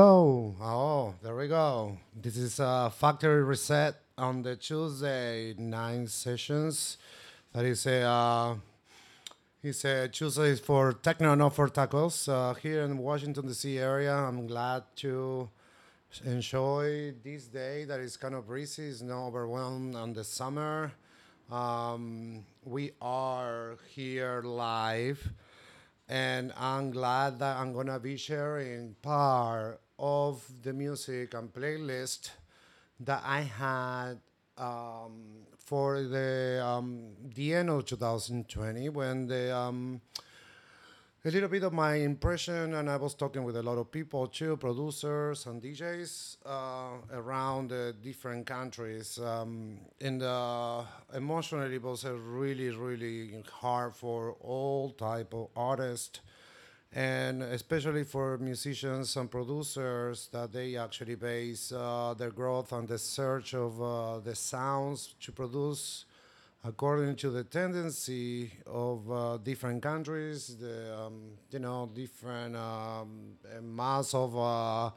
hello. Oh, there we go. This is a factory reset on the Tuesday nine sessions. That is a uh, it's a Tuesday for techno, not for tacos. Uh, here in Washington D.C. area, I'm glad to enjoy this day that is kind of breezy. It's not overwhelmed on the summer. Um, we are here live and I'm glad that I'm gonna be sharing part of the music and playlist that I had um, for the um, the end of 2020 when the um, a little bit of my impression, and I was talking with a lot of people too, producers and DJs uh, around different countries. Um, and uh, emotionally, it was a really, really hard for all type of artists, and especially for musicians and producers that they actually base uh, their growth on the search of uh, the sounds to produce according to the tendency of uh, different countries, the um, you know different um, mass of uh,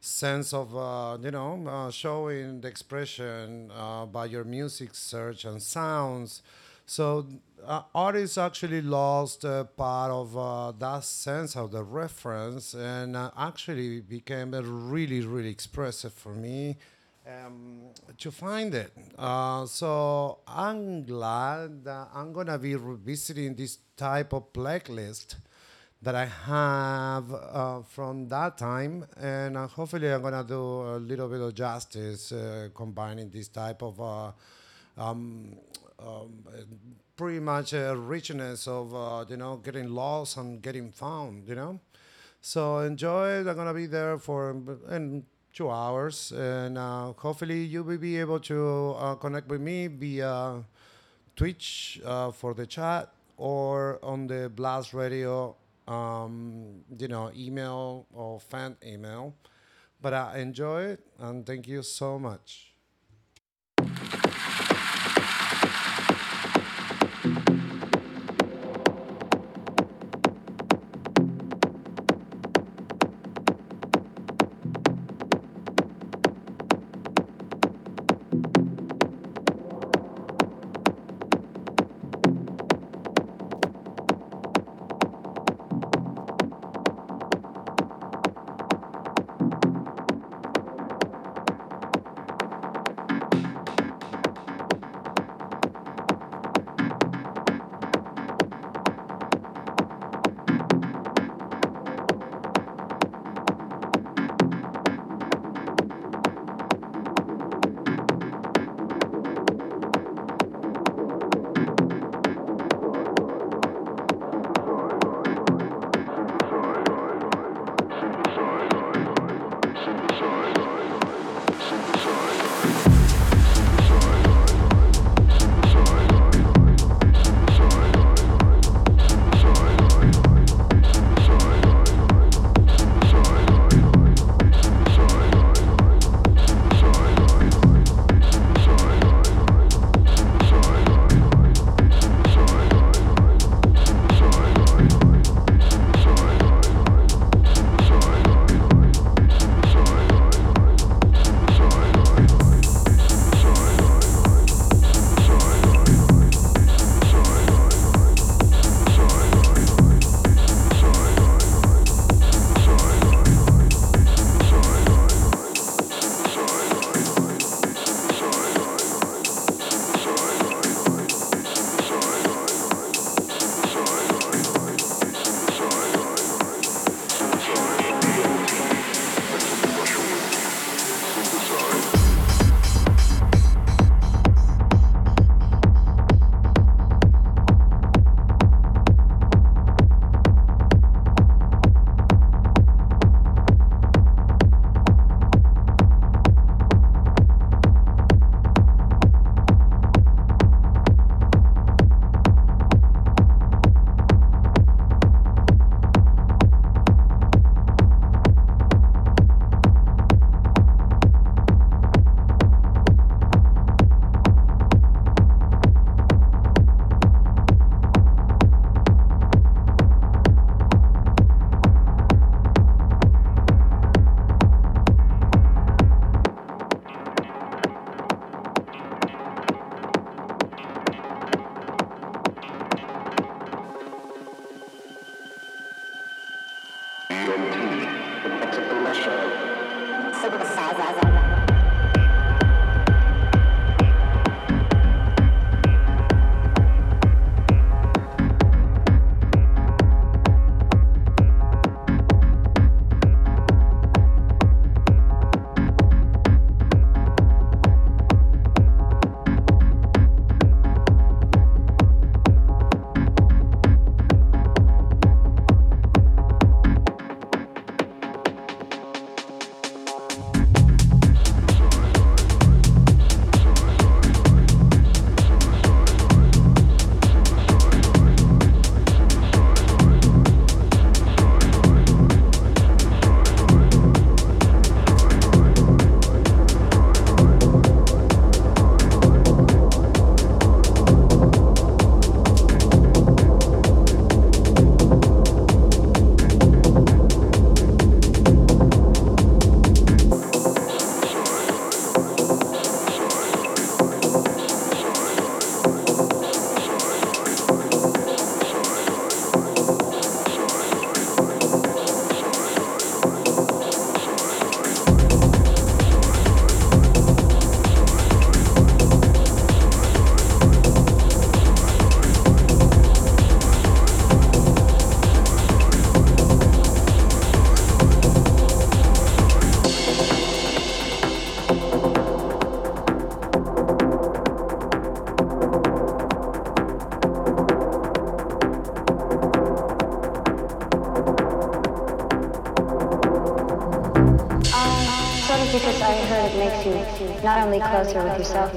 sense of uh, you know uh, showing the expression uh, by your music search and sounds. So uh, artists actually lost uh, part of uh, that sense of the reference, and uh, actually became really, really expressive for me um, to find it. Uh, so I'm glad that I'm gonna be revisiting this type of playlist that I have uh, from that time, and hopefully I'm gonna do a little bit of justice combining this type of um, um, uh, pretty much a richness of uh, you know getting lost and getting found. You know. So enjoy. I'm gonna be there for in two hours, and uh, hopefully you will be able to uh, connect with me via Twitch uh, for the chat or on the Blast Radio, um, you know, email or fan email. But I enjoy it, and thank you so much.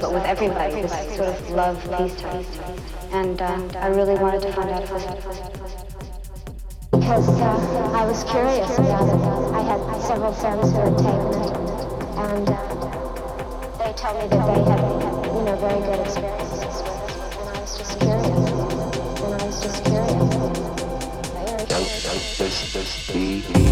But with everybody, this sort of love peace time. And uh, I really wanted to find out if this because uh, I was curious about it. I had several friends who had taken it, and uh, they told me that they had, you know, very good experiences with it. And I was just curious. And I was just curious. Very curious.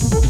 you